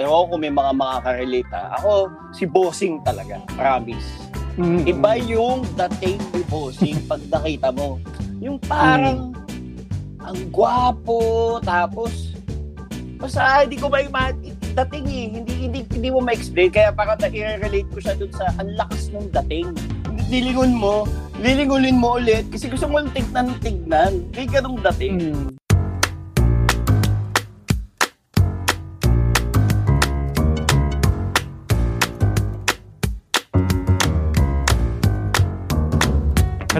ewan ko kung may mga makaka-relate ha. Ako, si Bossing talaga. Promise. Mm. Iba yung dating ni Bossing pag nakita mo. Yung parang ang gwapo, tapos basta hindi ko may dating eh. Hindi, hindi, hindi mo ma-explain. Kaya parang na-relate ko siya dun sa ang lakas ng dating. Lilingon mo, lilingunin mo ulit kasi gusto mo tignan tignan. May ganong dating. Mm.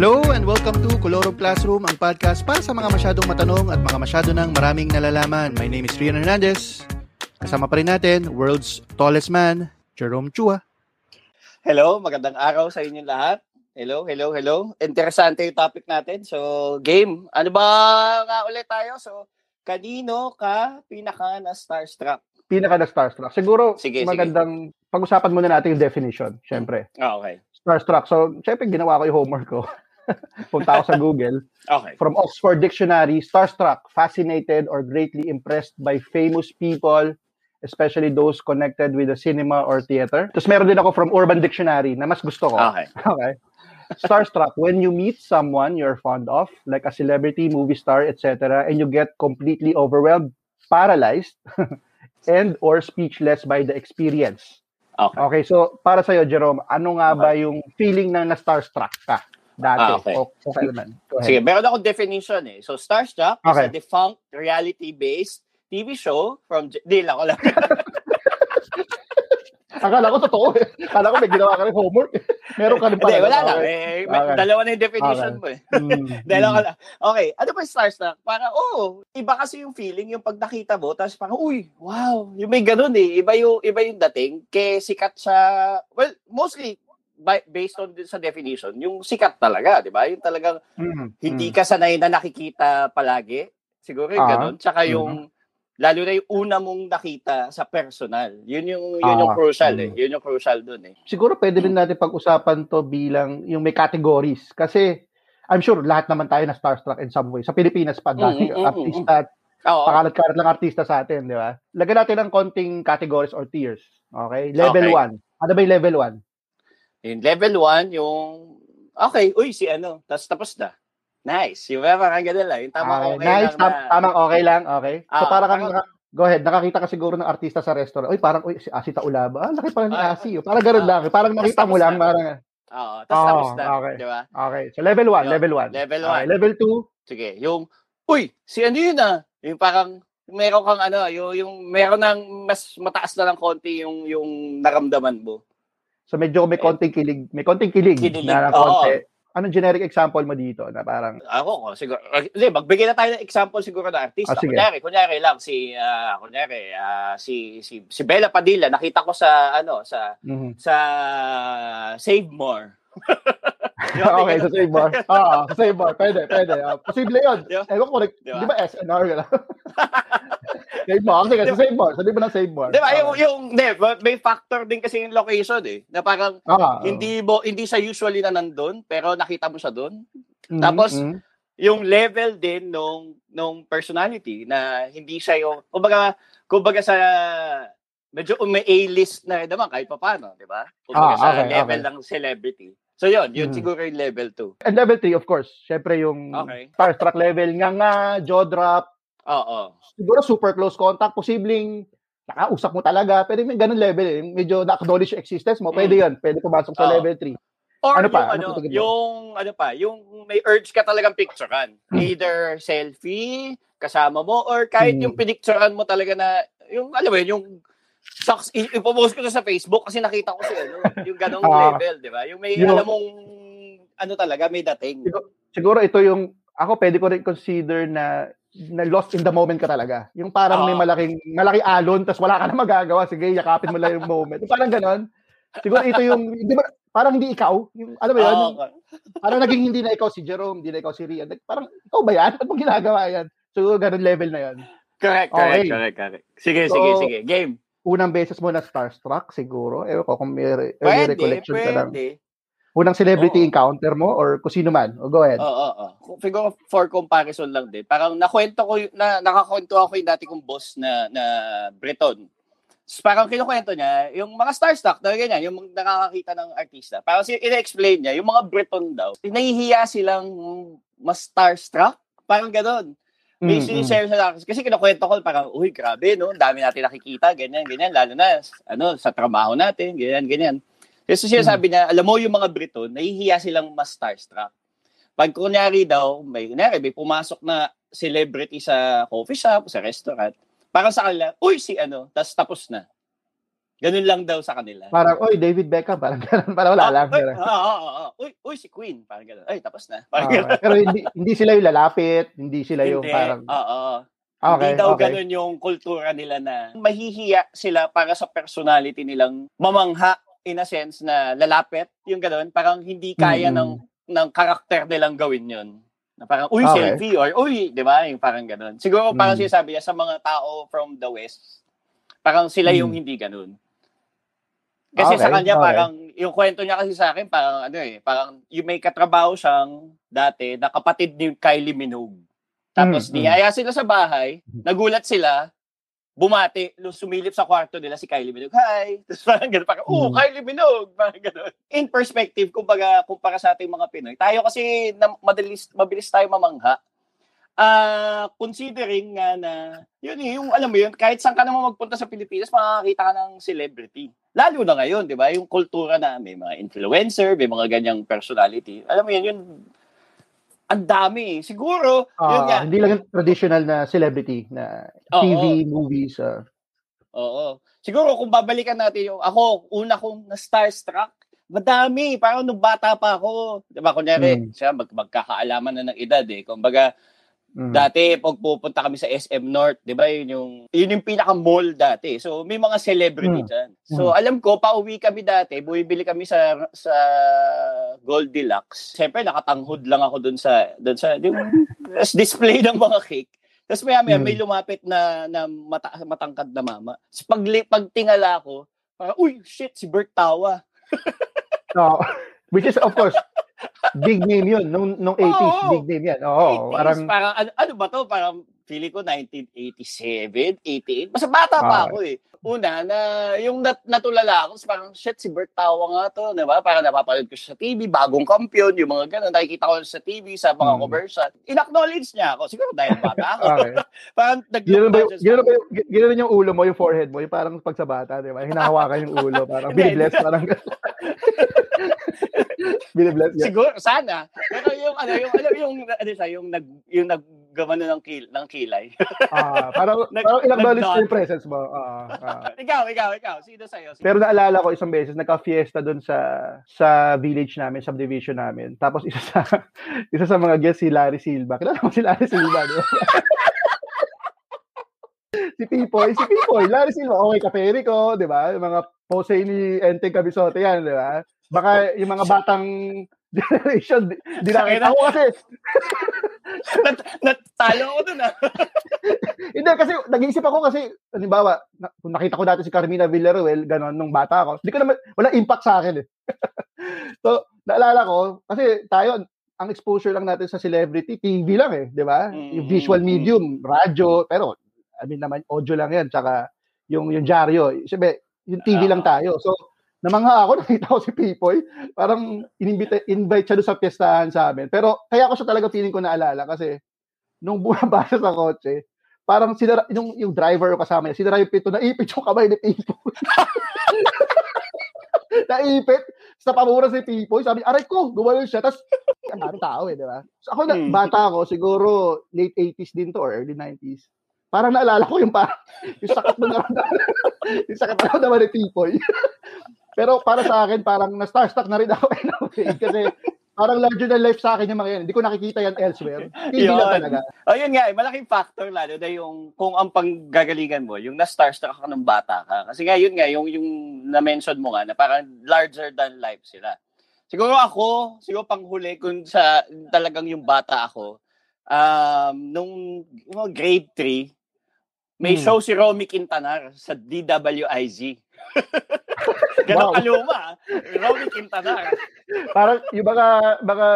Hello and welcome to Colorong Classroom, ang podcast para sa mga masyadong matanong at mga masyado ng maraming nalalaman. My name is Rian Hernandez. Kasama pa rin natin, world's tallest man, Jerome Chua. Hello, magandang araw sa inyong lahat. Hello, hello, hello. Interesante yung topic natin. So, game. Ano ba nga ulit tayo? So, kanino ka pinaka na starstruck? Pinaka na starstruck. Siguro Sige, magandang pag-usapan muna natin yung definition, syempre. Ah, okay. Starstruck. So, syempre ginawa ko yung homework ko. Punta ako sa Google. Okay. From Oxford Dictionary, starstruck, fascinated or greatly impressed by famous people, especially those connected with the cinema or theater. Tapos meron din ako from Urban Dictionary na mas gusto ko. Okay. Okay. Starstruck, when you meet someone you're fond of, like a celebrity, movie star, etc., and you get completely overwhelmed, paralyzed, and or speechless by the experience. Okay. Okay, so para sa'yo, Jerome, ano nga ba yung feeling na na-starstruck ka dati? Ah, okay. O, o kailan? Go ahead. Sige, meron akong definition eh. So, Starstruck Okay. is a defunct reality-based TV show from... Di lang lang. Akala ko totoo eh. Akala ko may ginawa ka rin homework. Meron ka rin Hindi, pala. wala lang. Okay. Eh, Okay. Dalawa na yung definition Okay. mo eh. Mm, Dalawa lang. Okay, ano ba yung Starstruck? Parang, oh, iba kasi yung feeling yung pag nakita mo, tapos parang, uy, wow, yung may ganun eh. Iba yung, iba yung dating. Kaya sikat sa, well, mostly, by, based on sa definition, yung sikat talaga, di ba? Yung talagang Mm, hindi mm. ka sanay na nakikita palagi. Siguro yung Ah, ganun. Tsaka yung, lalo na yung una mong nakita sa personal. Yun yung, yun yung Ah, crucial eh. mm. Yun yung crucial dun eh. Siguro pwede rin natin pag-usapan to bilang yung may categories. Kasi I'm sure lahat naman tayo na starstruck in some way. Sa Pilipinas pa, dahil Mm, mm, mm, artista, Oo. pakalat-kalat lang artista sa atin, di ba? Lagyan natin ng konting categories or tiers. Okay? Level Okay. 1. Ano ba yung level 1? Yung level 1, yung, okay, uy, si ano, tapos tapos na. Nice. Yung parang ganun lang. Yung tamang okay, nice. lang Tam- na. tamang okay lang. Okay. So Ah, para kang, go ahead, nakakita ka siguro ng artista sa restaurant. Uy, parang, uy, si Asi Taulaba. Ah, laki pala ni Ah, Asi. oh. Parang ganun ah, lang. Parang nakita mo lang. Parang, Oo, tapos Oo, tapos na. okay. Di ba? okay. So level 1, Yun, level 1. level Okay, one. level 2. Sige, yung, uy, si ano yun ah? Yung parang, meron kang ano, yung, yung meron ng mas mataas na lang konti yung, yung naramdaman mo. So medyo may konting kilig, may konting kilig, Kinilig, na oo. konti. Anong generic example mo dito na parang Ako ko, siguro. Hindi, magbigay na tayo ng example siguro na artista. Ah, sige. kunyari, kunyari lang si ah, kunyari ah, si si si Bella Padilla, nakita ko sa ano sa mhm. sa Save More. Okay, sa save bar. Oo, sa save bar. Pwede, pwede. Ah, posible yun. Di ba? Ewan ko, nag- Di ba? di ba SNR save bar. Sige, sa save bar. Sabi mo ng save bar. Di ba? Yung, Okay. yung, di, may factor din kasi yung location eh. Na parang Ah, hindi mo hindi siya usually na nandun, pero nakita mo siya doon. mhm, tapos, mhm. Yung level din nung nung personality na hindi siya yung kumbaga kumbaga sa medyo may A-list na naman kahit papaano, di ba? Kumbaga Ah, sa okay, level okay. ng celebrity. So yun, yun Mhm. siguro yung level 2. And level 3, of course. Siyempre yung Okay. starstruck level. Nga nga, jaw drop. Oo. Siguro super close contact. Posibleng nakausap mo talaga. Pero may ganun level eh. Medyo na-acknowledge yung existence mo. Pwede yun. Pwede pumasok sa Oo. level 3. Or Ano yung pa? Ano ano, mo? yung ano pa, yung may urge ka talagang picturean. Hmm. Either selfie kasama mo or kahit Hmm. yung pinicturean mo talaga na yung alam mo yun, yung Saks, ipopost ko to sa Facebook kasi nakita ko si ano, yung ganong Ah. level, di ba? Yung may Yung- alam mong ano talaga, may dating. Siguro ito yung, ako pwede ko rin consider na na lost in the moment ka talaga. Yung parang may Oo. malaking malaking alon tapos wala ka na magagawa. Sige, yakapin mo lang yung moment. Yung parang ganon. Siguro ito yung, di ba, parang hindi ikaw. Yung, alam mo yun, Oo, yung, parang naging hindi na ikaw si Jerome, hindi na ikaw si Rian. Like, parang, ikaw ba yan? Ba't mo ginagawa yan? Siguro ganun level na yan. correct, correct, Okay. correct, correct. Sige, So, sige, sige. Game. Unang beses mo na starstruck, siguro. Ewan ko kung may, may Pwede, recollection ka lang. pwede. Unang celebrity Oo. encounter mo or kung sino man. O, go ahead. Oo, oo, oo. Siguro for comparison lang din. Parang nakwento ko, na, nakakwento ako yung dati kong boss na, na Breton. So, parang kinukwento niya, yung mga starstruck, na ganyan, yung nakakakita ng artista, parang si ina-explain niya, yung mga Breton daw, nahihiya silang mas starstruck, parang gano'n. May mm, share sa akin. Kasi kinukwento ko, parang, uy, grabe, no? Ang dami natin nakikita, ganyan, ganyan. Lalo na, ano, sa trabaho natin, ganyan, ganyan. Kasi siya sabi niya, alam mo yung mga Briton, nahihiya silang mas starstruck. Pag kunyari daw, may, kunyari, may pumasok na celebrity sa coffee shop, sa restaurant, parang sa kanila, uy, si ano, tas tapos na. Ganun lang daw sa kanila. Parang, uy, David Beckham, parang ganun, parang wala lang. Oo, oo, oo. Uy, uy, si Queen, parang ganun. Ay, tapos na. Parang uh, ganun. Pero hindi, hindi sila yung lalapit, hindi sila yung hindi, parang... Oo. Okay, hindi daw okay. ganun yung kultura nila na mahihiya sila para sa personality nilang mamangha in a sense na lalapit, yung ganun, parang hindi kaya mm-hmm. ng ng karakter nilang gawin yun. Na parang, uy, okay. selfie, or uy, di ba? Yung parang ganun. Siguro parang mm-hmm. sinasabi niya sa mga tao from the West, parang sila yung mm-hmm. hindi ganun. Kasi okay, sa kanya okay. parang yung kwento niya kasi sa akin parang ano eh, parang yung may katrabaho siyang dati na kapatid ni Kylie Minogue. Tapos mm, niyaya mm. sila sa bahay, nagulat sila, bumati, sumilip sa kwarto nila si Kylie Minogue. Hi! Tapos parang gano'n, parang, oh, mm. Kylie Minogue! Parang gano'n. In perspective, kumbaga, kumpara sa ating mga Pinoy, tayo kasi na, madalis, mabilis tayo mamangha uh, considering nga na, yun yung, alam mo yun, kahit saan ka naman magpunta sa Pilipinas, makakita ka ng celebrity. Lalo na ngayon, di ba? Yung kultura na may mga influencer, may mga ganyang personality. Alam mo yun, yun, ang dami. Siguro, uh, yun nga. Hindi lang traditional na celebrity na TV, oo, movies. Uh. Oo. Siguro kung babalikan natin yung, ako, una kong na-starstruck, madami. Parang nung bata pa ako. Di ba, kunyari, hmm. siya, mag, magkakaalaman na ng edad eh. Kumbaga, Mm. Dati pag pupunta kami sa SM North, 'di ba? Yun yung yun yung pinaka mall dati. So may mga celebrity mm. diyan. So mm. alam ko pauwi kami dati, bumibili kami sa sa Goldilocks. Siyempre nakatanghod lang ako doon sa doon sa yung display ng mga cake. Tapos maya maya mm. may lumapit na na mata, matangkad na mama. So pag pagtingala ko, parang uy shit si Bert Tawa. oh, which is of course big name yun. Nung, nung 80s, oh, big name yan. Oo, 80s, parang, parang ano, ano ba to? Parang feeling ko 1987, 88. Basta bata pa ah. ako eh. Una, na yung nat natulala ako, parang shit, si Bert Tawa nga to, di ba? Parang napapanood ko siya sa TV, bagong kampiyon, yung mga ganun. Nakikita ko sa TV, sa mga hmm. commercial. In-acknowledge niya ako. Siguro dahil bata ako. okay. parang nag Gano'n ba, yung ulo mo, yung forehead mo, yung parang pag sa bata, di ba? Hinahawakan yung ulo, parang binibless, parang binibless. Siguro, sana. Pero yung, ano, yung, ano, yung, ano siya, yung nag, yung nag, gumano ng, kil, ng kilay. Ah, uh, parang, Nag, parang ilang yung presence mo. Uh, uh. ikaw, ikaw, ikaw. Sino sa'yo? Sino? Pero naalala ko isang beses, nagka-fiesta doon sa sa village namin, subdivision namin. Tapos isa sa isa sa mga guests si Larry Silva. Kilala mo si Larry Silva, si Pipoy, si Pipoy, Larry Silva, okay, kaperi ko, di ba? Yung mga pose ni Enteng Cabisote yan, di ba? Baka yung mga batang generation, di, nakita ko kasi. Nat, natalo ako dun ah. Hindi, kasi nag-iisip ako kasi, halimbawa, na, kung nakita ko dati si Carmina Villaruel, gano'n, nung bata ako, hindi ko naman, wala impact sa akin eh. so, naalala ko, kasi tayo, ang exposure lang natin sa celebrity, TV lang eh, di ba? Mm-hmm. Yung visual medium, radyo, pero, I mean naman, audio lang yan, tsaka yung, yung dyaryo. Siyempre, yung TV lang tayo. So, namangha ako, nakita ko si Pipoy, parang invite, invite siya doon sa piyestahan sa amin. Pero kaya ko siya talaga feeling ko naalala kasi nung bumaba siya sa kotse, parang sinara, yung, yung driver yung kasama niya, sinara yung pito, naipit yung kamay ni Pipoy. naipit, sa pamura si Pipoy, sabi, aray ko, gumalo siya. Tapos, ang dami tao eh, di ba? So, ako, hmm. bata ako, siguro late 80s din to or early 90s. Parang naalala ko yung parang, yung sakat mo naramdaman, yung sakat mo naman ni Pipoy. Pero para sa akin, parang na-starstruck na rin ako in Kasi parang larger than life sa akin yung mga yan. Hindi ko nakikita yan elsewhere. Hindi lang talaga. Oh, yun nga, eh, malaking factor lalo na yung kung ang panggagalingan mo, yung na-starstruck ka ng bata ka. Kasi nga, yun nga, yung, yung na-mention mo nga na parang larger than life sila. Siguro ako, siguro panghuli kung sa talagang yung bata ako, um, nung yung grade 3, may hmm. show si Romy Quintanar sa DWIZ. Ganun wow. kaluma. Romy Quintana. Parang yung baka, baka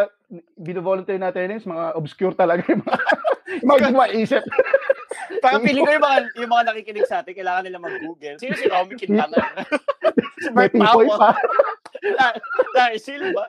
bino-volunteer natin is mga obscure talaga yung mga, yung mga maisip. Parang feeling ko yung mga, yung mga nakikinig sa atin, kailangan nila mag-google. Sino si Romy Quintana? si Pao. pa. Larry Silva.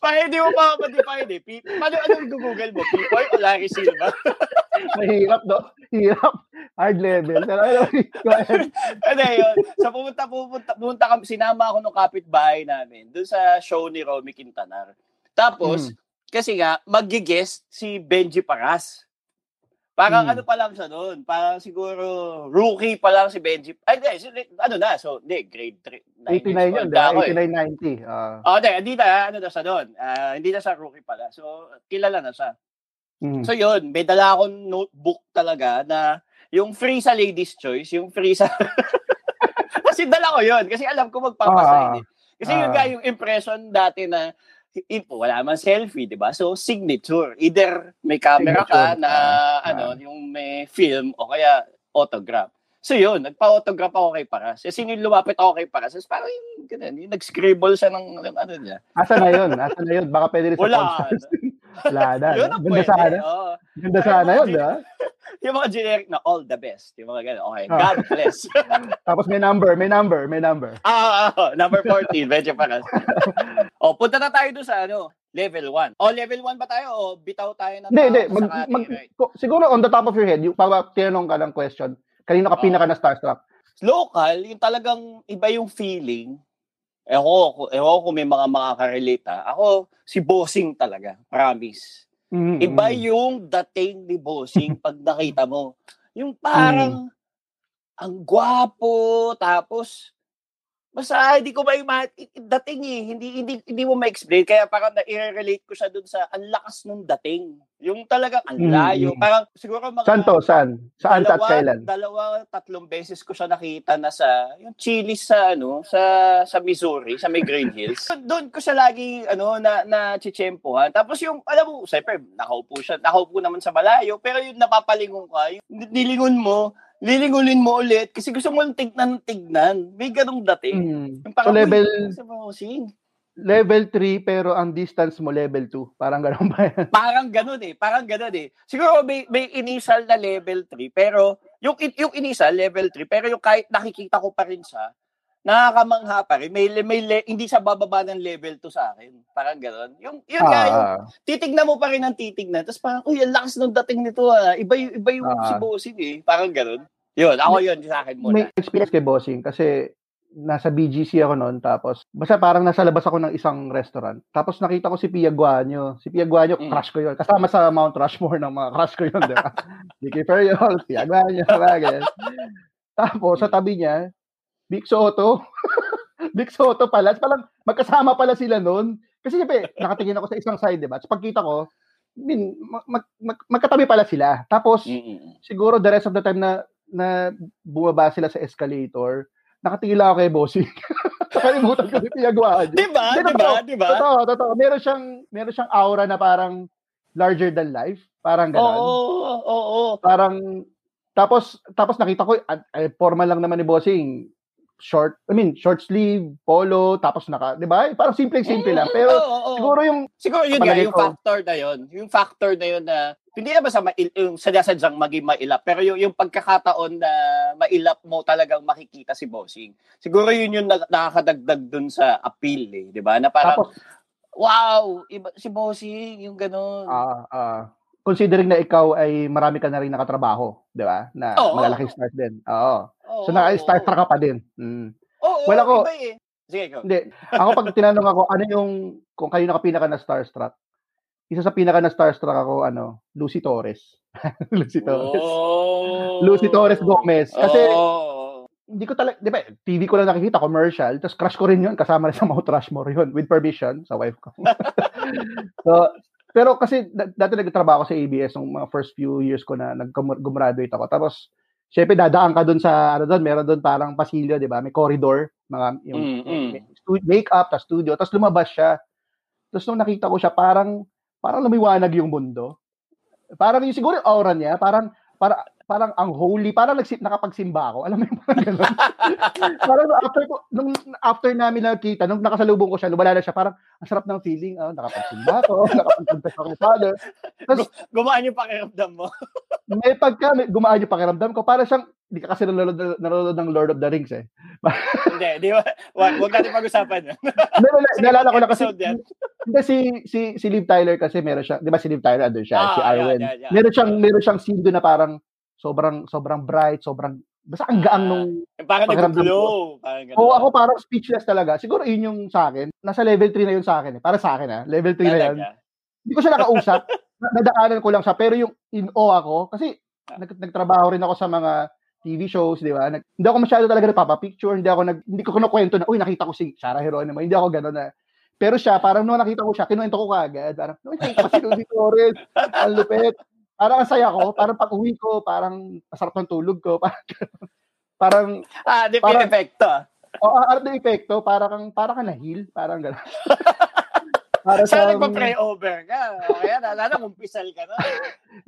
Parang hindi mo pa ma-define eh. Pi- Paano, anong google mo? Pipoy o Larry Silva? Mahirap, no? Hirap. Hard level. Pero ano. Ano yun? So pumunta, pumunta, pumunta kami, sinama ako ng kapitbahay namin doon sa show ni Romy Quintanar. Tapos, Mm. kasi nga, mag-guest si Benji Paras. Parang Mm. ano pa lang siya doon. Parang siguro rookie pa lang si Benji. Ay, si- Ano na? So, hindi. Grade 3. 89 yun, di ba? 89-90. Ah. Oh, hindi. Hindi na. Ano na siya doon. Ah, hindi na siya rookie pala. So, kilala na siya. Mm. So, yun. May dala akong notebook talaga na yung free sa ladies choice, yung free sa... kasi dala ko yun. Kasi alam ko magpapasign. eh. Kasi yun Ah. nga yung impression dati na in, wala man selfie, di ba? So, signature. Either may camera ka Signature. na Ah. ano, yung may film o kaya autograph. So yun, nagpa-autograph ako kay Paras. Kasi yung lumapit ako kay Paras, is parang yung, ganun, yung nag-scribble siya ng, ng ano niya. Asa na yun? Asa na yun? Baka pwede rin sa Wala. Wala na. Yun ang Ganda pwede. sana. oo. Ganda sana yun, di ba? Yung mga generic na all the best. Yung mga ganun. Okay, Ah. God bless. Tapos may number, may number, may number. ah, ah, ah, number 14, medyo Paras. o, punta na tayo doon sa ano, level 1. O, level 1 ba tayo o bitaw tayo ng Hindi, hindi. Mag, mag, ko- siguro on the top of your head, yung pag tinanong ka ng question, kanino ka Oo. pinaka na starstruck? local, yung talagang iba yung feeling. Ewan ko, ewan ko may mga makaka-relate ah. Ako, si Bossing talaga. Promise. Mm, Iba mm. yung dating ni Bossing pag nakita mo. Yung parang, ang gwapo, tapos, basta hindi ko may ma- dating eh, hindi, hindi, hindi mo ma-explain. Kaya parang na-relate ko siya dun sa ang lakas nung dating. Yung talagang ang Mm, layo. mm. Parang siguro mga Saan to? Saan? Saan dalawa, kailan? Dalawa, tatlong beses ko siya nakita na sa yung Chili's sa ano, sa sa Missouri, sa may Green Hills. Doon ko siya lagi ano na na chichempohan. Tapos yung alam mo, siyempre nakaupo siya, nakaupo naman sa malayo, pero yung napapalingon ka, yung nilingon mo, lilingunin mo ulit kasi gusto mo tignan tignan. May ganung dating. Mm. Yung So parang, level "Uy, sa bossing." level 3 pero ang distance mo level 2. Parang ganun ba yan? Parang ganun eh. Parang ganun eh. Siguro may, may initial na level 3, pero yung, yung initial, level 3, pero yung kahit nakikita ko pa rin siya, nakakamangha pa rin. May, may, le- hindi siya bababa ng level 2 sa akin. Parang ganun. Yung, yun nga, yung Ah, titignan mo pa rin ang titignan. Tapos parang, uy, ang lakas ng dating nito ah. Iba, yung- iba yung Ah. si Bossing eh. Parang ganun. Yun, ako yun sa akin muna. may experience kay bossing kasi nasa BGC ako noon tapos basta parang nasa labas ako ng isang restaurant tapos nakita ko si Pia Guanyo si Pia Guanyo Mm. crush ko yun kasama sa Mount Rushmore ng mga crush ko yun di ba Vicky Ferriol Pia Guanyo bagay tapos sa tabi niya Big Soto Big Soto pala parang magkasama pala sila noon kasi siyempre nakatingin ako sa isang side di ba Tapos pagkita ko I mean, mag, mag, mag- magkatabi pala sila tapos Mm-mm. siguro the rest of the time na na bumaba sila sa escalator, nakatingin lang ako kay Bossing. Nakalimutan ko si Piyagwaan. Diba? Hindi, Diba? totoo. Diba? Totoo, totoo. Meron siyang, meron siyang aura na parang larger than life. Parang Oo, gano'n. oo, oo. Parang, tapos, tapos nakita ko, ay, ay, formal lang naman ni Bossing. Short, I mean, short sleeve, polo, tapos naka, di ba? Parang simple-simple lang. Pero, Oo, oo. siguro yung, Siguro yun nga, yung ko. factor na yun. Yung factor na yun na, hindi naman sa mail, yung sadyasadyang maging mailap, pero yung, yung pagkakataon na mailap mo talagang makikita si Bossing. Siguro yun yung na- nakakadagdag dun sa appeal eh, di ba? Na parang, tapos, wow, iba, si Bossing, yung ganun. ah, ah, considering na ikaw ay marami ka na rin nakatrabaho, di ba? Na Oo. malalaking start din. Oo. Oo, So, naka-start ka pa din. Mm. Oo, Wala ko- iba eh. Sige, ikaw. Hindi. Ako pag tinanong ako, ano yung, kung kayo na pinaka na starstruck, isa sa pinaka na starstruck ako, ano, Lucy Torres. Lucy Torres. Oh. Lucy Torres Gomez. Kasi, Oo. hindi ko talaga, di ba, TV ko lang nakikita, commercial, tapos crush ko rin yun, kasama rin sa Mount Rushmore yun, with permission, sa wife ko. so, pero kasi, da- dati nagtatrabaho ako sa ABS nung mga first few years ko na nag-gumraduate ako. Tapos, syempre, dadaan ka doon sa, ano doon, meron doon parang pasilyo, di ba? May corridor, mga, yung, Mm, mm. stu- make-up, tapos studio, tapos lumabas siya. Tapos nung nakita ko siya, parang, parang lumiwanag yung mundo. Parang yung siguro yung aura niya, parang, para, parang ang holy, parang nagsip nakapagsimba ako. Alam mo yung parang gano'n. parang after ko, nung after namin nakita, nung nakasalubong ko siya, wala na siya, parang ang sarap ng feeling, ah, nakapagsimba ako, nakapag-confess ako kay Father. Tapos, Gumaan yung pakiramdam mo. may pagka may, gumaan yung pakiramdam ko, para siyang, hindi ka kasi nanonood, nanonood ng Lord of the Rings eh. Hindi, di ba? Wag, wag natin pag-usapan. Meron, Sige, naalala ko na kasi, hindi si, si, si Liv Tyler kasi meron siya, di ba si Liv Tyler, andun siya, Ah, si yeah, Arwen. yeah, yeah. Meron siyang, meron siyang scene doon na parang, sobrang, sobrang bright, sobrang, basta ang gaang Ah. nung, Parang nag-glow. Parang ganun. Oo, ako parang speechless talaga. Siguro yun yung sa akin. Nasa level 3 na yun sa akin eh. Para sa akin ah. Level 3 na yan. Hindi ko siya nakausap. Na- Nadaanan ko lang siya. Pero yung in awe ako, kasi nag, nagtrabaho rin ako sa mga TV shows, di ba? Nag, hindi ako masyado talaga nagpapapicture. Hindi ako nag, hindi ko kinukwento na, uy, nakita ko si Sarah Geronimo. Hindi ako gano'n na. Pero siya, parang nung nakita ko siya, kinuwento ko kagad. Parang, uy, nakita ko si Lucy Torres. Ang lupit. Parang ang saya ko. Parang pag uwi ko, parang masarap ng tulog ko. Parang, parang Ah, di Parang- epekto. O, oh, ano epekto? Para kang, para kang na-heal. Parang gano'n. para Sana sa... nagpa-pray over ka. Kaya nalala kung pisal ka na.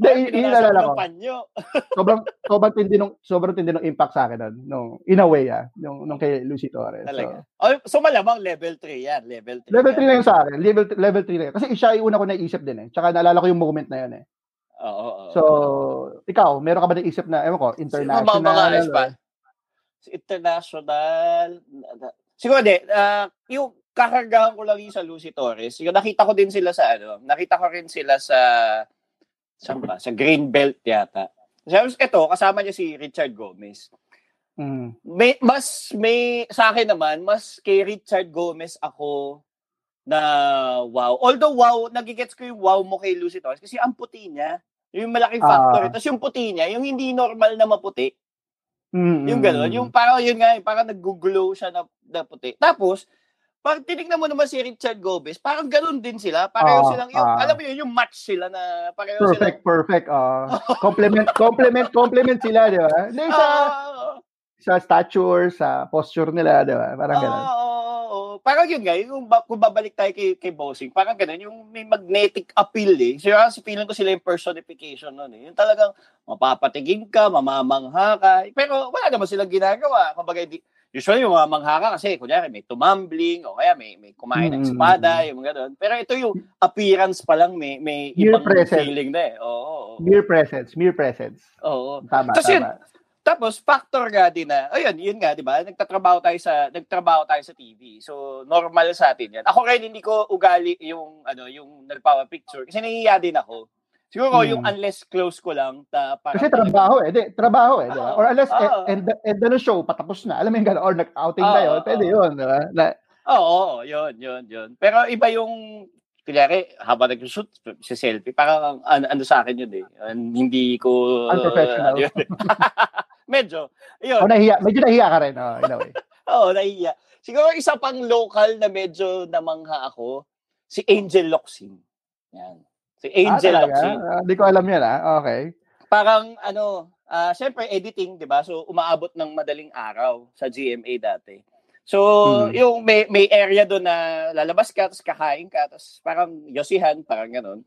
Hindi, naalala ko. ng panyo. Sobrang, sobrang tindi nung, sobrang tindi nung impact sa akin nun. Nung, in a way, ah. Nung, nung kay Lucy Torres. Talaga. So, Oh, so malamang level 3 yan. Level 3. level 3 na yun sa akin. Level, level 3 na yun. Kasi siya yung una ko naisip din eh. Tsaka naalala ko yung moment na yun eh. Oo, oo. So, ikaw, meron ka ba naisip na, ewan ko, Sino ba mga international? Espa? International. Siguro di, ah, yung kakargahan ko lang yung sa Lucy Torres. Yung nakita ko din sila sa ano, nakita ko rin sila sa saan ba? Sa Greenbelt yata. Tapos ito, kasama niya si Richard Gomez. Mm. May, mas, may, sa akin naman, mas kay Richard Gomez ako na wow. Although wow, nagigets ko yung wow mo kay Lucy Torres kasi ang puti niya, yung malaking factor. Ah. Tapos yung puti niya, yung hindi normal na maputi. Mm, Yung gano'n, yung parang yun nga, parang nag-glow siya na, na puti. Tapos, pag tinignan mo naman si Richard Gomez, parang gano'n din sila. Pareho Ah, silang, yung, ah. alam mo yun, yung match sila na pareho Perfect, perfect. ah compliment, compliment, compliment sila, di ba? Hindi, sa, Ah, sa stature, sa posture nila, di ba? Parang Oo, gano'n. oo, oo. Parang yun nga, yung kung babalik tayo kay, kay Bossing, parang ganun, yung may magnetic appeal eh. So, kasi feeling ko sila yung personification nun eh. Yung talagang mapapatigin ka, mamamangha ka. Pero wala naman silang ginagawa. Kumbaga, hindi, usually yung mamamangha ka kasi, kunyari, may tumambling, o kaya may, may kumain ng Mm. espada, yung ganun. Pero ito yung appearance pa lang, may, may Mere ibang presence. feeling na eh. Oo, oo, Mere presence, mere presence. oo. Tama, Tapos yun, tama. Tapos factor nga din na, ayun, yun nga, 'di ba? Nagtatrabaho tayo sa nagtrabaho tayo sa TV. So normal sa atin 'yan. Ako rin hindi ko ugali yung ano, yung nagpawa picture kasi nahihiya din ako. Siguro Hmm. yung unless close ko lang ta para Kasi trabaho eh. Di, trabaho eh. di ba? Or unless, Oo. eh, and, and then show, patapos na. Alam mo yung gano'n. Or nag-outing Oo, tayo. oo. Pwede yun. Di ba? Na, Oo, yun, yun, yun. Pero iba yung kunyari, habang nag-shoot, si selfie, parang ano, ano sa akin yun eh. An- hindi ko... Unprofessional. ano yun. Medyo. Yun. o nahiya. Medyo nahiya ka rin. Oh, in a way. Oo, nahiya. Siguro isa pang local na medyo namangha ako, si Angel Locsin. Yan. Si Angel ah? Locsin. Ah, Hindi ko alam yan ah. Okay. Parang ano, ah syempre editing, 'di ba? So umaabot ng madaling araw sa GMA dati. So, Hmm. yung may may area doon na lalabas ka, tapos kakain ka, tapos parang yosihan, parang ganun.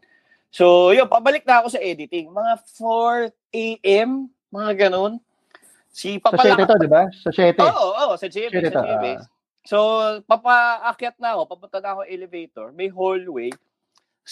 So, yun, pabalik na ako sa editing. Mga 4 a.m., mga ganun. Si Sa Papa 7 to, di ba? Sa 7. Oo, oo, sa GMA, sa GMA. ah. So, papaakyat na ako, papunta na ako elevator, may hallway.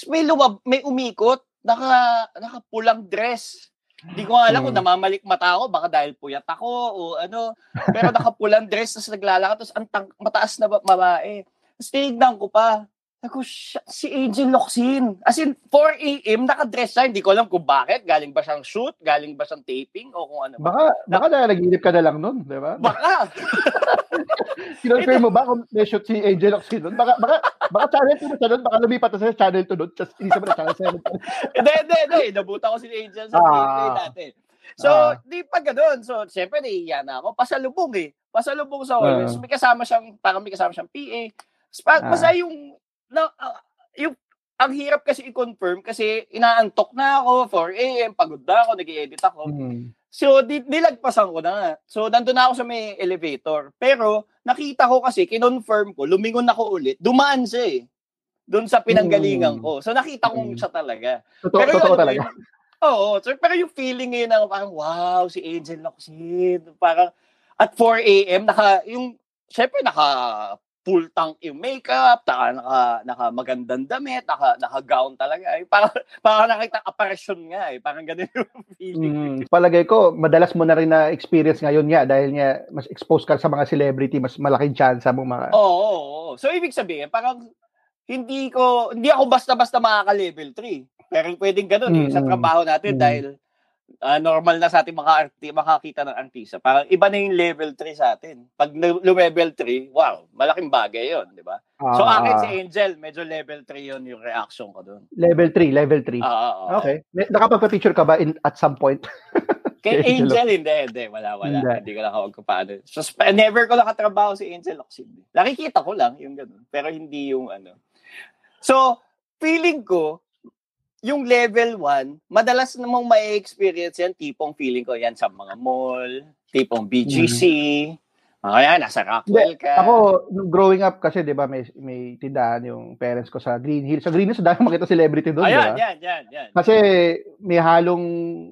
May lumab, may umikot, naka, nakapulang dress. Hindi ko alam kung Hmm. namamalik mata ako, baka dahil puyat ako o ano. Pero nakapulang dress, tapos naglalakad, tapos ang tang- mataas na ba- babae. Tapos tinignan ko pa. Ako, si Angel Locsin. As in, 4 a.m. nakadress siya. Hindi ko alam kung bakit. Galing ba siyang shoot? Galing ba siyang taping? O kung ano ba? Baka, baka dahil nag-iinip ka na lang nun, di ba? Baka. Kinonfirm mo ba kung may shoot si Angel Oxy nun? Baka, baka, baka channel 2 na siya nun, baka lumipat na sa channel 2 nun, just isa mo na channel 7. Hindi, hindi, hindi. Nabuta ko si Angel sa Ah. dati. So, Ah. di pa ganun. So, syempre, nahihiya na ako. Pasalubong eh. Pasalubong sa always. May kasama siyang, parang may kasama siyang PA. Ah. Basta yung, na, ah, yung, ang hirap kasi i-confirm kasi inaantok na ako, 4 a.m., pagod na ako, nag-edit ako. Hmm. So, di, nilagpasan ko na nga. So, nandun na ako sa may elevator. Pero, nakita ko kasi, kinonfirm ko, lumingon ako ulit, dumaan siya eh. Doon sa pinanggalingan Mm. ko. So, nakita ko Mm. siya talaga. Totoo, Pero totoo yun, talaga. Oo, so, pero yung feeling ngayon na parang, wow, si Angel Locsin. Parang, at 4 a.m., naka, yung, syempre, naka full tank yung makeup, naka, naka, naka magandang damit, naka, naka gown talaga. Eh. Parang, parang nakita apparition nga eh. Parang ganun yung feeling. Mm, palagay ko, madalas mo na rin na experience ngayon nga dahil nga mas exposed ka sa mga celebrity, mas malaking chance mo mga... Oo, oo, oo. So, ibig sabihin, parang hindi ko, hindi ako basta-basta makaka-level 3. Pero pwedeng ganun eh, sa Mm. trabaho natin Mm. dahil ah, normal na sa atin maka makakita ng artista. Parang iba na yung level 3 sa atin. Pag level 3, wow, malaking bagay yon di ba? So Ah, akin si Angel, medyo level 3 yon yung reaction ko doon. Level 3, level 3. Ah, ah, ah. Okay. Nakapagpa-picture ka ba in, at some point? Kay Angel Angel, hindi, hindi. Wala, wala. Hindi. Hindi, ko lang ako paano. So, never ko nakatrabaho si Angel Oxid. Nakikita ko lang yung ganun. Pero hindi yung ano. So, feeling ko, yung level 1, madalas namang may experience yan, tipong feeling ko yan sa mga mall, tipong BGC, mga yan, nasa Rockwell ka. Ako, growing up kasi, di ba, may, may tindahan yung parents ko sa Green Hills. Sa Green Hills, dahil makita celebrity doon, di Ayan, ba? yan, yan, yan. Kasi may halong,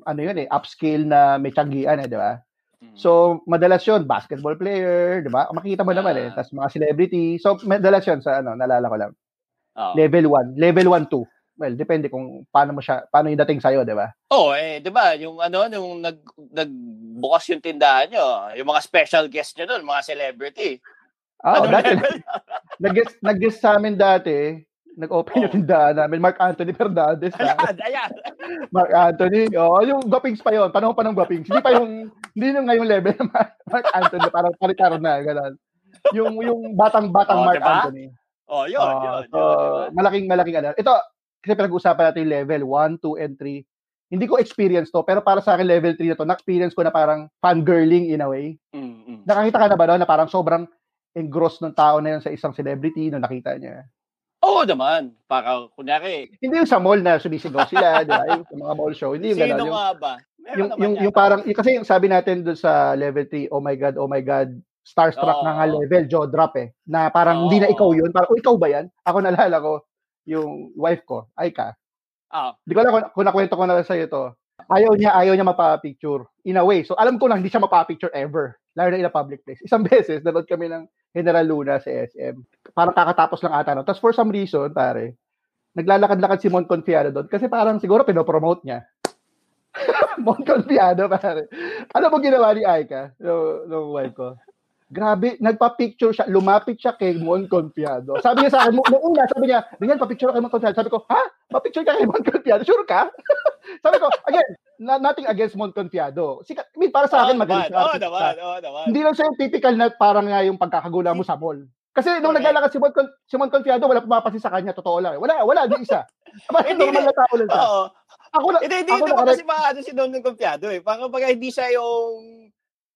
ano yun eh, upscale na may tiyanggian eh, di ba? Mm. So, madalas yun, basketball player, di ba? Makikita mo naman eh. Ah. Tapos mga celebrity. So, madalas yun sa, ano, nalala ko lang. Oo. Level 1. Level 1, 2. Well, depende kung paano mo siya, paano yung dating sa'yo, di ba? Oo, eh, 'di ba, yung ano, yung nag nagbukas yung tindahan nyo, yung mga special guest nyo doon, mga celebrity. Ah, Anong dati, nag-guest, nag-guest sa amin dati, nag-open yung Oh. tindahan namin, Mark Anthony Fernandez. ha? ayan, ayan. Mark Anthony. Oh, yung Guapings pa yon, panahon pa ng Guapings. Hindi pa yung hindi yung ngayong level ng Mark, Anthony, parang pare na ganun. Yung yung batang-batang Oh, Mark diba? Anthony. Oh, yun, Oh, yun, so, yun, diba? malaking malaking ano. Ito kasi pinag-usapan natin yung level 1, 2 and 3. Hindi ko experience to, pero para sa akin level 3 na to, na-experience ko na parang fangirling in a way. Mm, mm. Nakakita ka na ba doon na parang sobrang engross ng tao na yun sa isang celebrity nung nakita niya? Oo naman. Para, kunyari, Hindi yung sa mall na sumisigaw sila, di ba? Yung sa mga mall show. Hindi yung sino gano'n. Yung, nga ba? Meron yung, yung, yung parang, yung, kasi yung sabi natin doon sa level 3, oh my God, oh my God, starstruck Oo. na nga level, jaw drop eh. Na parang Oo. hindi na ikaw yun. Parang, oh, ikaw ba yan? Ako nalala ko, yung wife ko, Aika. Ah, Di ko alam kung, kung nakwento ko na sa'yo to. Ayaw niya, ayaw niya mapapicture. In a way. So, alam ko lang, hindi siya mapapicture ever. Lalo na in a public place. Isang beses, nanood kami ng General Luna sa SM. Parang kakatapos lang ata. No? Tapos for some reason, pare, naglalakad-lakad si Mon Confiado doon kasi parang siguro pinopromote niya. Mon Confiado, pare. Ano mo ginawa ni Aika, no, no wife ko? Grabe, nagpa-picture siya, lumapit siya kay Mon Confiado. Sabi niya sa akin, nung una, sabi niya, Ringan, pa-picture ka kay Mon Confiado. Sabi ko, ha? Pa-picture ka kay Mon Confiado? Sure ka? sabi ko, again, na, nothing against Mon Confiado. Sikat, I mean, para sa akin, oo magaling siya. Artista. naman, oo naman. Hindi lang siya yung typical na parang nga yung pagkakagula mo sa mall. Kasi nung Correct. naglalakad si Mon, Con- si Mon Confiado, wala pumapansin sa kanya, totoo lang. Wala, wala, di isa. Hindi, normal na tao lang siya. Oo. Ako na, Hindi, hindi ako naman na, kasi maano si Don Confiado eh. Parang pag hindi siya yung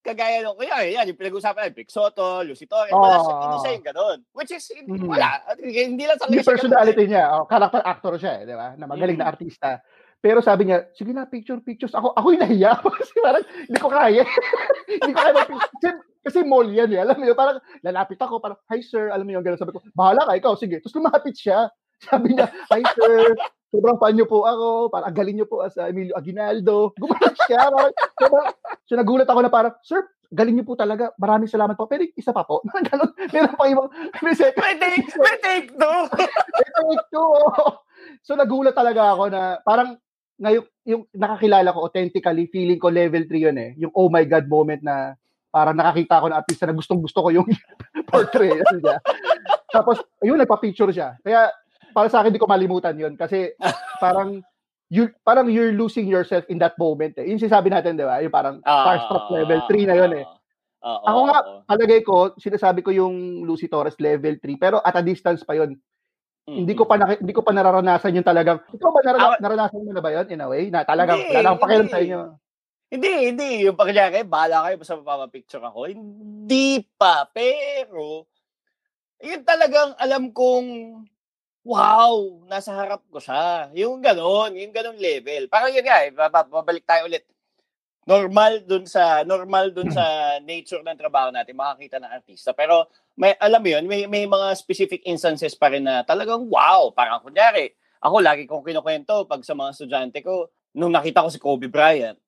kagaya nung, kaya yan, yung pinag-usapan natin, Vic Soto, Lucy Torres, wala siya, hindi siya yung ganun. Which is, hindi, Mhm. wala. Hindi lang sa Yung siya ganun personality niya, oh, character actor siya, eh, di ba? Na magaling na Mm. artista. Pero sabi niya, sige na, picture, pictures. Ako, ako yung nahiya. kasi parang, hindi ko kaya. hindi ko kaya mag- kasi, kasi mall yan eh. Alam mo yun, parang lalapit ako, parang, hi sir, alam mo yun, gano'n. Sabi ko, bahala ka, ikaw, sige. Tapos lumapit siya. Sabi niya, hi sir, sobrang fan niyo po ako, parang ang galing niyo po as uh, Emilio Aguinaldo. Gumalit siya. Parang, sobrang, so nagulat ako na parang, sir, galing niyo po talaga. Maraming salamat po. Pero isa pa po. Ganun, meron pa ibang, may second May take, may take two. So nagulat talaga ako na parang ngayon yung nakakilala ko authentically feeling ko level 3 yun eh. Yung oh my god moment na parang nakakita ko na artista na gustong gusto ko yung portrait niya. Tapos ayun nagpa-picture siya. Kaya para sa akin hindi ko malimutan yun kasi parang you parang you're losing yourself in that moment eh. Yung sinasabi natin, 'di ba? Yung parang starstruck level 3 na yun eh. Oo, Ako nga. Palagay ko, sinasabi ko yung Lucy Torres level 3 pero at a distance pa yun. Mm, Hindi ko pa naki- hindi ko pa nararanasan yung talagang ikaw ba narana- Ah, naranasan mo na ba yun in a way na talagang Hindi, wala na akong pakialam sa hindi. inyo. Hindi, hindi. Yung pagyari, bahala kayo basta mapapapicture ako. Hindi pa. Pero, yun talagang alam kong, wow, nasa harap ko siya. Yung ganon, yung ganon level. Parang yun nga, eh, bab- babalik tayo ulit. Normal dun sa normal dun sa nature ng trabaho natin makakita ng artista pero may alam mo yun may may mga specific instances pa rin na talagang wow parang kunyari ako lagi kong kinukwento pag sa mga estudyante ko nung nakita ko si Kobe Bryant.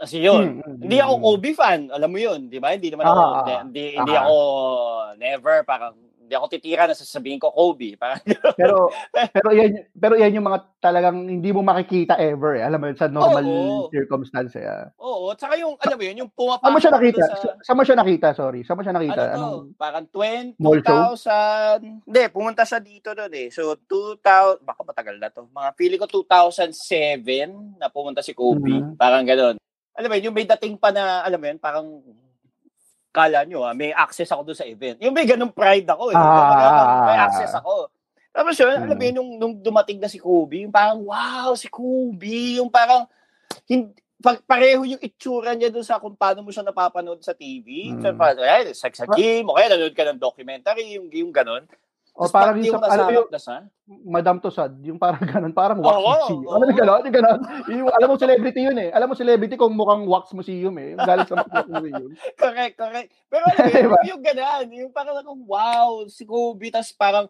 Kasi yun, Mm, mm, hindi ako mm. Kobe fan, alam mo yun, di ba? Hindi naman ako, Ah, hindi, ah, hindi, hindi ah. ako, never, parang, hindi ako titira na sasabihin ko Kobe. Parang, Pero pero yan pero yan yung mga talagang hindi mo makikita ever eh. Alam mo yun, sa normal Oo. circumstance eh. ah. oo, tsaka yung, alam mo yun, yung pumapasok Saan mo siya nakita? sa, Sa, saan mo siya nakita? Sorry. Saan mo siya nakita? ano to, Anong parang 20, Mall show? 2000, hindi, pumunta siya dito doon eh. So, 2000, baka matagal na to. Mga feeling ko 2007 na pumunta si Kobe. Mhm. Parang gano'n. Alam mo yun, yung may dating pa na, alam mo yun, parang kala nyo ah, may access ako doon sa event. Yung may ganung pride ako eh. Ah. Talagang may access ako. Tapos yun, alam mo yun, nung, nung dumating na si Kobe, yung parang, wow, si Kobe, yung parang, hindi, pag pareho yung itsura niya doon sa kung paano mo siya napapanood sa TV. Mm. So, parang, ay, sa, sa game, o kaya nanood ka ng documentary, yung, yung ganon. O Tapos parang yung, nasa ano yung sa, Madam Tussad, yung parang ganun, parang wax Oo, museum. Alam mo gano'n? Yung gano'n? Yung, alam mo celebrity yun eh. Alam mo celebrity kung mukhang wax museum eh. Galing sa wax museum. correct, correct. Pero alam mo, Diba? yung, ganon, yung parang akong, wow, si Kobe, tapos parang,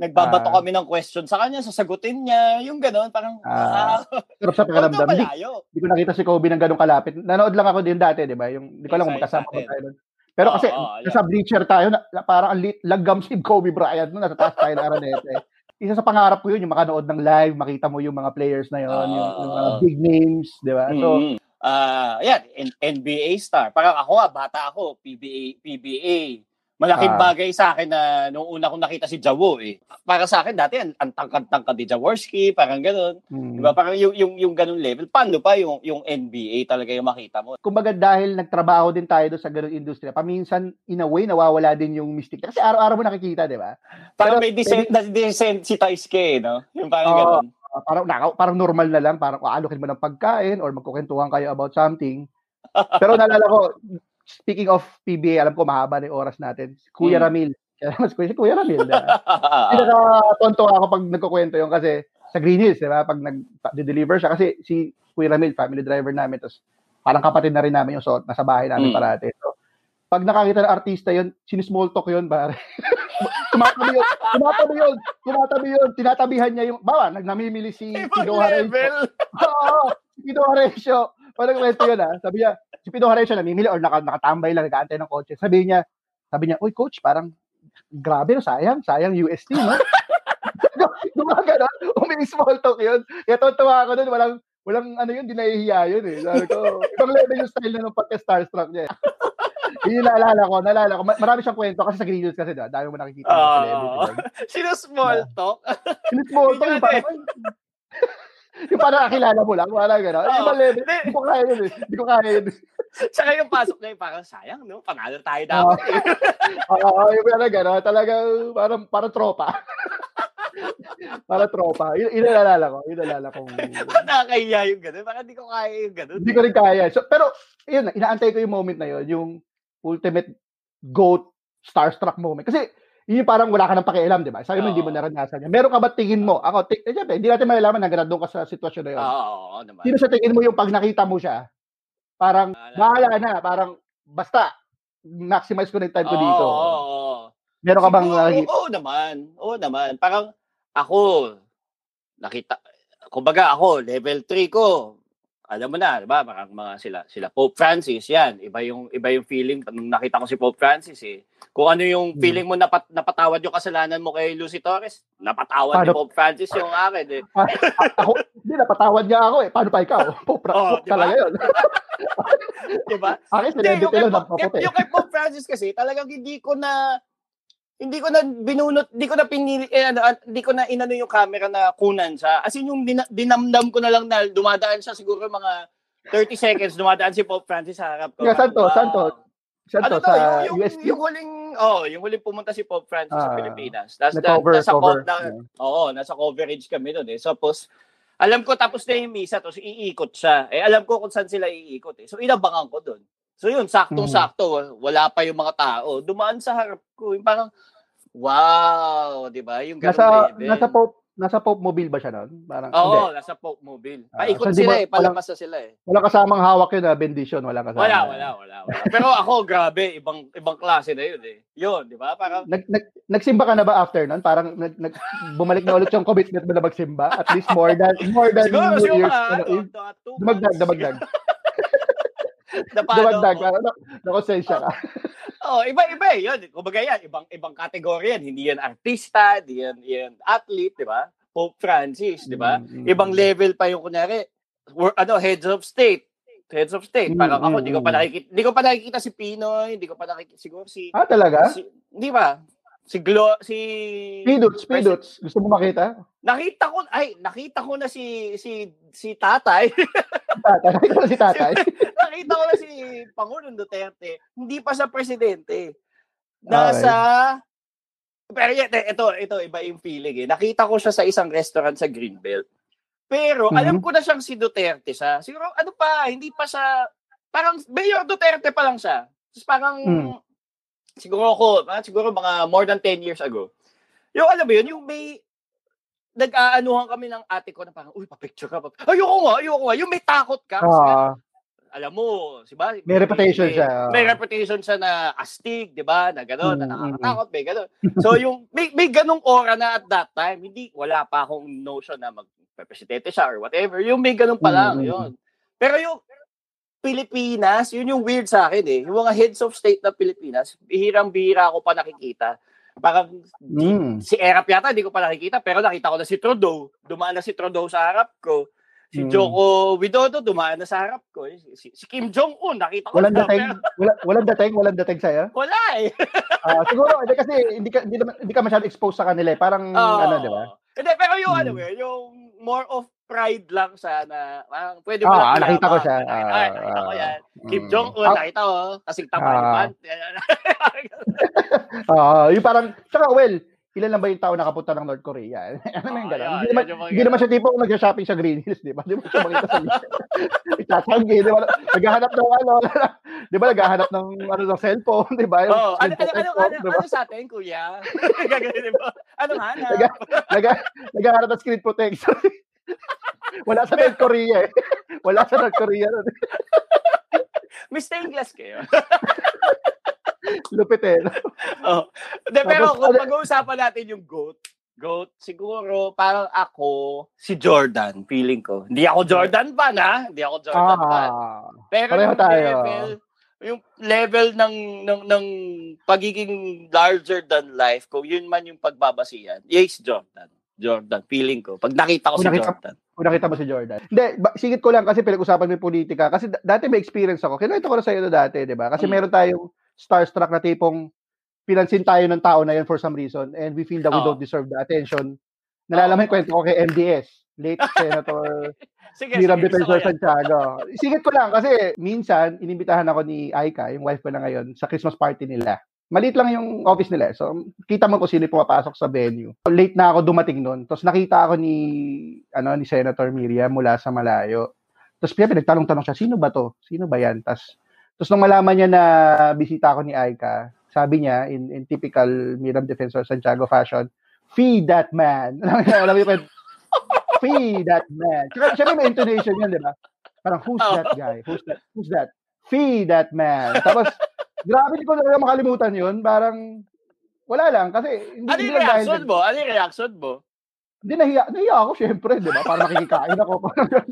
nagbabato Ah. kami ng question sa kanya, sasagutin niya, yung ganon, parang, Ah. wow. Sarap sa pakiramdam. Hindi, hindi ko nakita si Kobe ng ganun kalapit. Nanood lang ako din dati, di ba? Yung, hindi ko alam kung magkasama ko tayo. Pero kasi, Oo, oo, nasa bleacher tayo, na, parang ang laggam si Kobe Bryant nun, nasa taas tayo ng Aranete. Isa sa pangarap ko yun, yung makanood ng live, makita mo yung mga players na yun, yung, yung mga Oo. big names, di ba? So, Mm. Ah, yan, N- NBA star. Parang ako bata ako, PBA, PBA. Malaking Ah. bagay sa akin na nung una kong nakita si Jawo eh. Para sa akin dati ang, ang tangkad-tangkad ni Jaworski, parang gano'n. mm. Diba? Parang yung, yung, yung ganun level. Paano pa yung, yung NBA talaga yung makita mo? kumbaga dahil nagtrabaho din tayo doon sa ganung industriya, paminsan in a way nawawala din yung mystic. Kasi araw-araw mo nakikita, 'di ba? Parang Pero- may descent, na descent si Taisuke, no? Yung parang Oo. ganun. Uh, parang naka, parang normal na lang, parang aalokin mo ng pagkain or magkukwentuhan kayo about something. Pero naalala ko, speaking of PBA, alam ko mahaba na yung oras natin. Si Kuya Mm. Ramil. Kaya mas si Kuya Ramil. Pinaka-tonto ako pag nagkukwento yun kasi sa Green Hills, di ba? Pag nag-deliver siya. Kasi si Kuya Ramil, family driver namin. Tapos parang kapatid na rin namin yung so, nasa bahay namin Mm. parati. So, pag nakakita ng artista yun, sinismall talk yun, pare. tumatabi yun, tumatabi yun, tumatabi yun, tinatabihan niya yung, bawa, nagnamimili si Ibang Harencio. level. Oo, si Pido Harencio. Parang kwento yun ah. Sabi niya, si Pido Harencio namimili or naka, nakatambay lang, nag-aantay ng kotse. Sabi niya, sabi niya, uy coach, parang grabe no, sayang, sayang UST, no? Gumagano, umi small talk yun. Kaya tuwa ako doon, walang, walang ano yun, di nahihiya yun eh. Sabi ko, ibang level yung style na ng pagka-starstruck niya. eh. yun yung naalala ko, naalala ko. Ma- Marami siyang kwento kasi sa Green Hills kasi, dami mo nakikita doon. Sino small talk? Yung small talk, parang, yung parang kakilala mo lang, wala gano'n. Oo. Ibang level, Hindi. hindi ko kaya yun eh. Hindi ko kaya yun. Tsaka yung pasok na yun, parang sayang, no? Panalo tayo dapat. eh. Oo, yung parang gano'n. Talagang, parang, parang tropa. para tropa. Naalala ko. Yun naalala ko. Nakakahiya yung ganun. Parang di ko kaya yung ganun. Hindi ko rin kaya. So, pero, yun, inaantay ko yung moment na yun. Yung ultimate GOAT starstruck moment. Kasi, yun yung parang wala ka nang pakialam, di ba? Sabi mo, Oo. hindi mo naranasan yan. Meron ka ba tingin mo? Ako, t- eh, syempre, hindi natin malalaman hanggang doon ka sa sitwasyon na yun. Oo, oo, oo naman. Sino sa tingin mo yung pag nakita mo siya? Parang, Bahala. bahala na. Parang, basta, maximize ko na yung time ko Oo, dito. oo, oo. Meron ka bang Siguro, nakikita? Oo naman. Oo naman. Parang ako, nakita, kumbaga ako, level 3 ko, alam mo na, di ba? Parang mga sila, sila Pope Francis, yan. Iba yung, iba yung feeling nung nakita ko si Pope Francis eh. Kung ano yung Hmm. feeling mo napat, napatawad yung kasalanan mo kay Lucy Torres, napatawad ni Paano? Pope Francis yung akin eh. ako, hindi, napatawad niya ako eh. Paano pa ikaw? Po, pra- Oo, po, di ba? talaga yun. Di ba? Akin, kay, lang, Pope, napaputi. yung kay Pope Francis kasi, talagang hindi ko na, hindi ko na binunot, hindi ko na pinili, eh, ano, ah, hindi ko na inano yung camera na kunan siya. As in, yung dina, dinamdam ko na lang na dumadaan siya siguro mga 30 seconds, dumadaan si Pope Francis sa harap ko. Yeah, saan to? Wow. Saan to? Saan Ano to? to, Sa yung, yung, UST? yung huling, oh, yung huling pumunta si Pope Francis sa Ah, Pilipinas. Nas, na, Na-cover, nasa, cover. co- na, Oo, nasa coverage kami doon eh. So, Tapos, alam ko tapos na yung misa, tapos iikot siya. Eh, alam ko kung saan sila iikot eh. So, inabangan ko doon. So, yun, saktong-sakto. Wala pa yung mga tao. Dumaan sa harap ko. Yung parang, wow, di ba? Yung ganun Nasa, level. nasa Pope, nasa Pope Mobile ba siya noon? Parang, Oo, hindi. nasa Pope Mobile. Ah, Paikot so di sila ba- eh, palabas na sila eh. Wala kasamang hawak yun na bendition. Wala kasama. Wala, wala, wala, wala. Pero ako, grabe, ibang ibang klase na yun eh. Yun, di ba? Parang, Nag, nag, nagsimba ka na ba after nun? Parang nag, nag, bumalik na ulit yung commitment mo na magsimba? At least more than more than siguro, siguro Year's. mga, Ano, ano, yun. mga two dumagdag, dumagdag. Napalo Dumagdag. Ano, na, nakonsensya ka. Oh, iba-iba eh. Yun, kumbaga yan, ibang ibang kategory yan. Hindi yan artista, hindi yan, yan athlete, di ba? Pope Francis, di ba? Mm, mm, Ibang mm. level pa yung kunyari, wor- ano, heads of state. Heads of state. Mm, Parang ako, mm, hindi ko pa nakikita, hindi ko pa nakikita si Pinoy, hindi ko pa nakikita siguro si, Ah, talaga? si hindi ba? Si Glo, si Speedots, speedots. Gusto mo makita? Nakita ko ay nakita ko na si si si Tatay. Tatay. Nakita ko na si tatay. nakita ko na si Pangulong Duterte. Hindi pa sa presidente. Nasa Pero yan, ito, ito, iba yung feeling eh. Nakita ko siya sa isang restaurant sa Greenbelt. Pero Mhm. alam ko na siyang si Duterte sa. Siguro ano pa, hindi pa sa parang Mayor Duterte pa lang siya. Tapos parang Mm. Siguro ako, ah, siguro mga more than 10 years ago. Yung alam mo yun, yung may nag-aanuhan kami ng ate ko na parang, uy, pa-picture ka. Pa. Ayoko nga, ayoko nga. Yung may takot ka. kasi Ah, alam mo, di ba? May reputation may, siya. May reputation siya na astig, di ba? Na gano'n, na Mm, nakakatakot, may gano'n. So yung, may, may ganong aura na at that time, hindi, wala pa akong notion na mag-presidente siya or whatever. Yung may ganun pa lang, Mm, mm, yun. Pero yung Pilipinas, yun yung weird sa akin eh. Yung mga heads of state ng Pilipinas, bihirang-bihira ako pa nakikita. Parang mm. si Erap yata, hindi ko pa nakikita, pero nakita ko na si Trudeau. Dumaan na si Trudeau sa harap ko. Si Mm. Joko Widodo, dumaan na sa harap ko. Si, si Kim Jong-un, nakita ko Walang na. dating, pero wala, walang dating, walang dating sa'yo? Wala eh. Ah, siguro, hindi kasi hindi ka, hindi, hindi ka masyado exposed sa kanila eh. Parang, Oo. ano, di ba? Hindi, pero yung Hmm. ano eh, yung more of pride lang sa na, parang pwede Ah, mo ah, lang nakita ko siya. Ah, ay, nakita ko ah, yan. Kim. Jong-un, Ah, nakita ko. Kasing Ah. tama ah, yung parang, tsaka, well, ilan lang ba yung tao nakapunta ng North Korea? ano na yung Ah, gano'n? Hindi naman, hindi naman siya tipong nag-shopping sa Green Hills, di ba? Di ba siya makita sa Itatanggi, di ba? Naghahanap ng ano, di ba? Naghahanap ng, ano, ng cellphone, di ba? Oh, ano, ano, ano, ano, di ba? ano sa atin, kuya? Gagawin mo. Ano hanap? Naga- Nag- naghahanap ng screen protector. Wala sa North Korea eh. Wala sa North Korea. May stained glass kayo. Lupit eh. oh. De, pero Tapos, kung ano- pag-uusapan natin yung GOAT, GOAT, siguro parang ako, si Jordan, feeling ko. Hindi ako Jordan fan, ha? Hindi ako Jordan fan. Ah, Pero pareho yung tayo. level, yung level ng, ng, ng pagiging larger than life, kung yun man yung pagbabasihan, yes, Jordan. Jordan, feeling ko. Pag nakita ko Kung si nakita- Jordan. Kung nakita mo si Jordan. Hindi, ba- singit ko lang kasi pinag-usapan mo yung politika. Kasi d- dati may experience ako. Kinuwento ko na sa iyo dati, di ba? Kasi Mm. meron tayong starstruck na tipong pinansin tayo ng tao na yun for some reason and we feel that we Oo. don't deserve the attention. Nalala mo yung kwento ko kay MDS, late Senator Sige, Hiram. Defensor. Santiago. Singit ko lang kasi minsan, inimbitahan ako ni Aika, yung wife ko na ngayon, sa Christmas party nila. Maliit lang yung office nila. eh. So, kita mo kung sino yung pumapasok sa venue. Late na ako dumating noon. Tapos nakita ako ni, ano, ni Senator Miriam mula sa malayo. Tapos siyempre, nagtanong-tanong siya, sino ba to? Sino ba yan? Tapos, tapos nung malaman niya na bisita ako ni Aika, sabi niya, in, in typical Miriam Defensor Santiago fashion, feed that man. Alam mo yung feed that man. Siyempre, may intonation yan, di ba? Parang, who's that guy? Who's that? Who's that? Feed that man. Tapos, grabe hindi ko na makalimutan yun. Parang, wala lang. Kasi, hindi, Ano yung reaction mo? Ano yung reaction mo? hindi nahiya, nahiya ako, syempre, di ba? Parang nakikikain ako.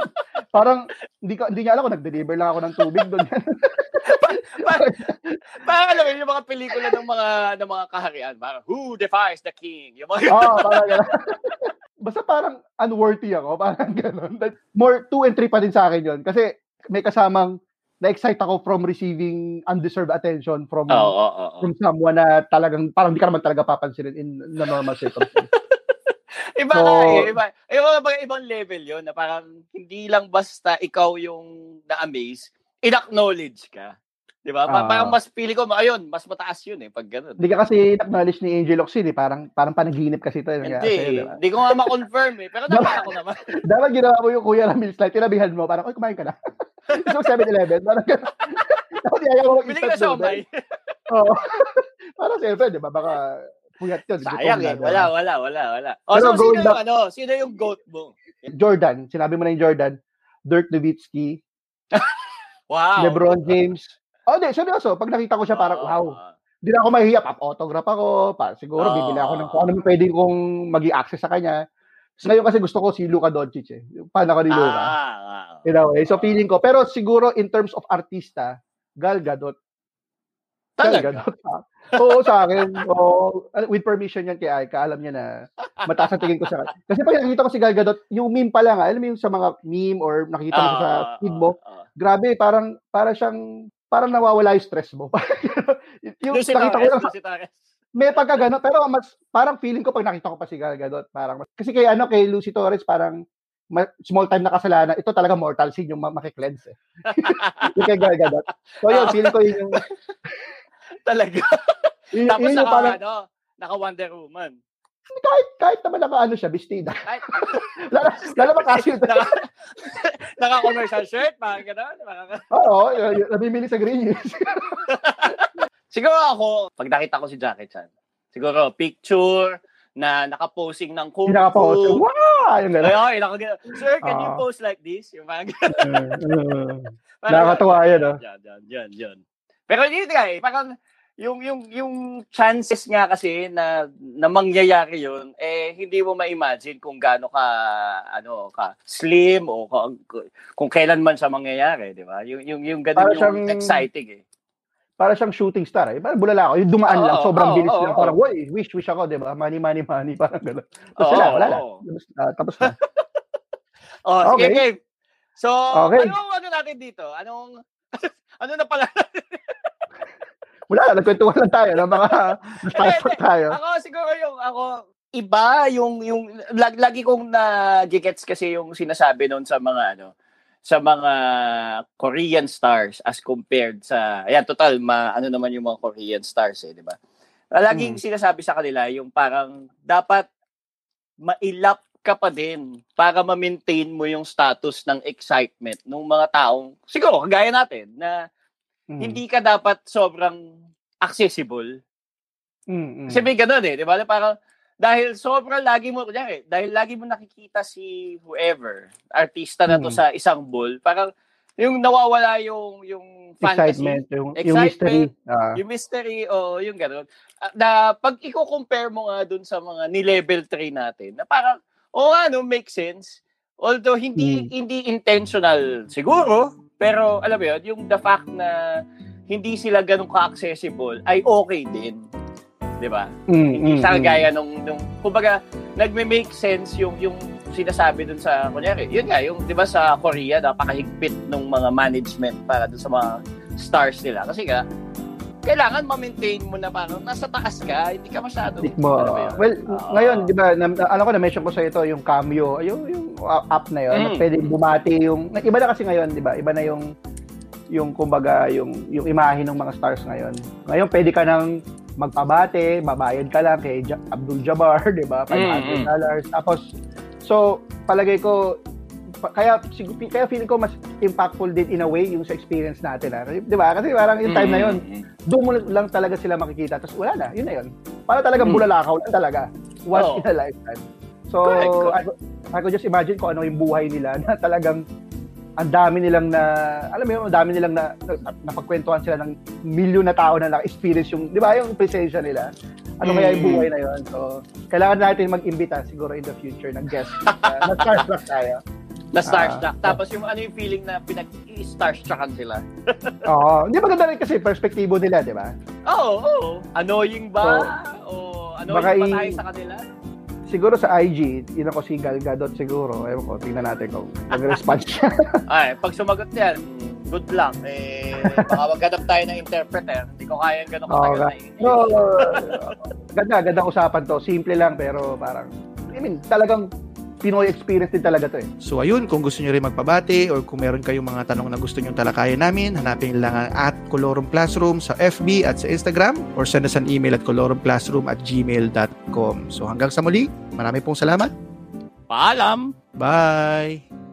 Parang, hindi, ka, hindi niya alam kung nag-deliver lang ako ng tubig doon. Parang, parang alam mo yung mga pelikula ng mga ng mga kaharian, parang Who defies the king? Yung mga Oo, parang gano'n. Basta parang unworthy ako, parang gano'n. More two and three pa din sa akin yun. Kasi may kasamang na-excite ako from receiving undeserved attention from Oo, oo, oo. from someone na talagang parang hindi ka naman talaga papansinin in the normal circumstances. Iba So- nga eh, iba. Iba ba ibang level 'yon na parang hindi lang basta ikaw yung na-amaze, in-acknowledge ka. 'Di ba? Pa- Ah. parang mas pili ko, ayun, mas mataas 'yun eh pag gano'n. Hindi ka kasi acknowledge ni Angel Oxin eh. Parang, parang panaginip kasi ito. Hindi, Hindi. hindi ko nga ma-confirm eh. Pero dapat ako naman. Dapat ginawa mo yung Kuya Ramil slide, tinabihan mo, parang, oy, kumain ka na. so, 7-Eleven, parang gano'n. Dapat ayaw mo mag-instant na siomay. Oo. parang siyempre, di ba, baka Puyat yun. Sayang eh. Wala, diba? wala, wala, wala. O, so, sino yung, ano, sino yung GOAT mo? Jordan, sinabi mo na yung Jordan, Dirk Nowitzki, Wow. LeBron James. Oh, di, seryoso. Pag nakita ko siya, parang, wow. Hindi na ako mahihiya. Pap-autograph ako. Pa, siguro, Oo, bibili ako ng kung ano pwede kong mag access sa kanya. Ngayon kasi gusto ko si Luka Doncic eh. Fan ako ni Luka. Ah, ah, ah. You know, eh. So, feeling ko. Pero siguro, in terms of artista, Gal Gadot. Gal Talaga? Gadot. Oo, sa akin. Oo, with permission yan kay Aika. Alam niya na mataas ang tingin ko sa kanya. Kasi pag nakita ko si Gal Gadot, yung meme pa lang, ah, alam mo yung sa mga meme or nakita mo sa Ah, feed ah, mo, ah. grabe, parang, parang siyang, parang nawawala yung stress mo. yung, Doon si nakita ko lang, si may pagka gano'n, pero mas, parang feeling ko pag nakita ko pa si Gal Gadot, parang, kasi kay ano, kay Lucy Torres, parang, ma- small time na kasalanan, ito talaga mortal sin yung ma- makiklense eh. yung kay Gal Gadot. So yun, feeling ko yun yung, Talaga. yun, Tapos yun naka, parang, ano, naka Wonder Woman. Kahit, kahit naman naka ano siya, bestida. Lalo pa kasi, naka, naka commercial shirt, parang gano'n. oo, nabibili sa Green Hills. Siguro ako, pag nakita ko si Jackie Chan, siguro picture na nakaposing ng kung nakapost. Wow! Yung gano'n. ay, Sir, can you Ah. post like this? Yung mga Parang- Nakakatuwa yun, no? Yan, yan, yan, yan. Pero yun eh, parang yung yung yung chances nga kasi na na mangyayari yun eh hindi mo ma-imagine kung gaano ka ano ka slim o kung, kung kailan man siya mangyayari, di ba? Yung yung yung ganun Para yung siyang- exciting eh. para siyang shooting star eh. Parang bulala ako. Yung dumaan lang, Oo, sobrang oo, bilis oo, lang. oo. Parang, woy, wish, wish ako, di ba? Money, money, money. Parang gano'n. Tapos Oo, wala, wala. Tapos, ah, tapos na. Oh, sige, Okay. So, Okay. anong ano natin dito? Anong ano na pala? Wala na, nagkwentuhan lang tayo. Ng mga, na-starstruck tayo. ako siguro yung ako iba yung yung lag, lagi kong na-gets kasi yung sinasabi noon sa mga ano sa mga Korean stars as compared sa ayan total ma, ano naman yung mga Korean stars eh di ba laging Hmm. sinasabi sa kanila yung parang dapat mailap ka pa din para ma-maintain mo yung status ng excitement ng mga taong siguro kagaya natin na Mm. hindi ka dapat sobrang accessible Mm, mm. kasi may ganun eh, di ba? Parang, dahil sobrang lagi mo, kunyari, dahil lagi mo nakikita si whoever, artista na to Mm. sa isang bull, parang, yung nawawala yung, yung fantasy, Excitement. Yung, yung Excitement. mystery. Ah. yung mystery, o yung ganun. Ah, Na, pag i-compare mo nga dun sa mga ni-level 3 natin, na parang, o nga, no, make sense. Although, hindi, Mm. hindi intentional, siguro, pero, alam mo yun, yung the fact na hindi sila ganun ka-accessible, ay okay din. Di ba? Mm, Hindi mm, sa mm. gaya nung, nung kumbaga, nagme-make sense yung, yung sinasabi dun sa, kunyari, yun nga, yung, di ba sa Korea, napakahigpit ng mga management para dun sa mga stars nila. Kasi nga, kailangan ma-maintain mo na parang nasa taas ka, hindi ka masyado. Mo. ano yun? Well, Ah. ngayon, di ba, na, alam ko na mention ko sa ito yung cameo, yung, yung app na yun, Mm. pwede bumati yung, iba na kasi ngayon, di ba, iba na yung, yung kumbaga, yung, yung imahe ng mga stars ngayon. Ngayon, pwede ka nang magpabate, babayad ka lang kay Abdul Jabbar, di ba, $500 Mm, dollars. Tapos, so, palagay ko, kaya kaya feeling ko mas impactful din in a way yung sa experience natin ah. 'di ba kasi parang yung time na yun Mm, mm, doon mo lang talaga sila makikita. Tapos wala na, yun na yun. Para talagang Hmm. bulalakaw lang talaga. Once Oo. in a lifetime. So, Correct, correct. I, could- I could just imagine kung ano yung buhay nila na talagang ang dami nilang na, alam mo yun, ang dami nilang na, na napagkwentuhan sila ng milyon na tao na naka-experience yung, di ba, yung presensya nila. Ano kaya yung Mm. buhay na yun? So, kailangan natin mag-imbita siguro in the future ng guest. Uh, na-starstruck tayo. Na starstruck. Ah. Tapos yung ano yung feeling na pinag-starstruckan sila. Oo. Hindi maganda rin kasi perspektibo nila, di ba? Oo, oo. Annoying ba? o annoying baka ba tayo sa kanila? Siguro sa IG, yun ako si Gal Gadot siguro. Ewan ko, tingnan natin kung mag-response siya. Ay, pag sumagot yan, good luck. Eh, baka maghanap tayo ng interpreter. Hindi ko kaya ganun Oo katagal nga. na English. No, ganda, ganda usapan to. Simple lang pero parang, I mean, talagang Pinoy experience din talaga to eh. So ayun, kung gusto nyo rin magpabati or kung meron kayong mga tanong na gusto nyo talakayan namin, hanapin lang ang at Colorum Classroom sa FB at sa Instagram or send us an email at colorumclassroom at gmail.com. So hanggang sa muli, marami pong salamat. Paalam! Bye!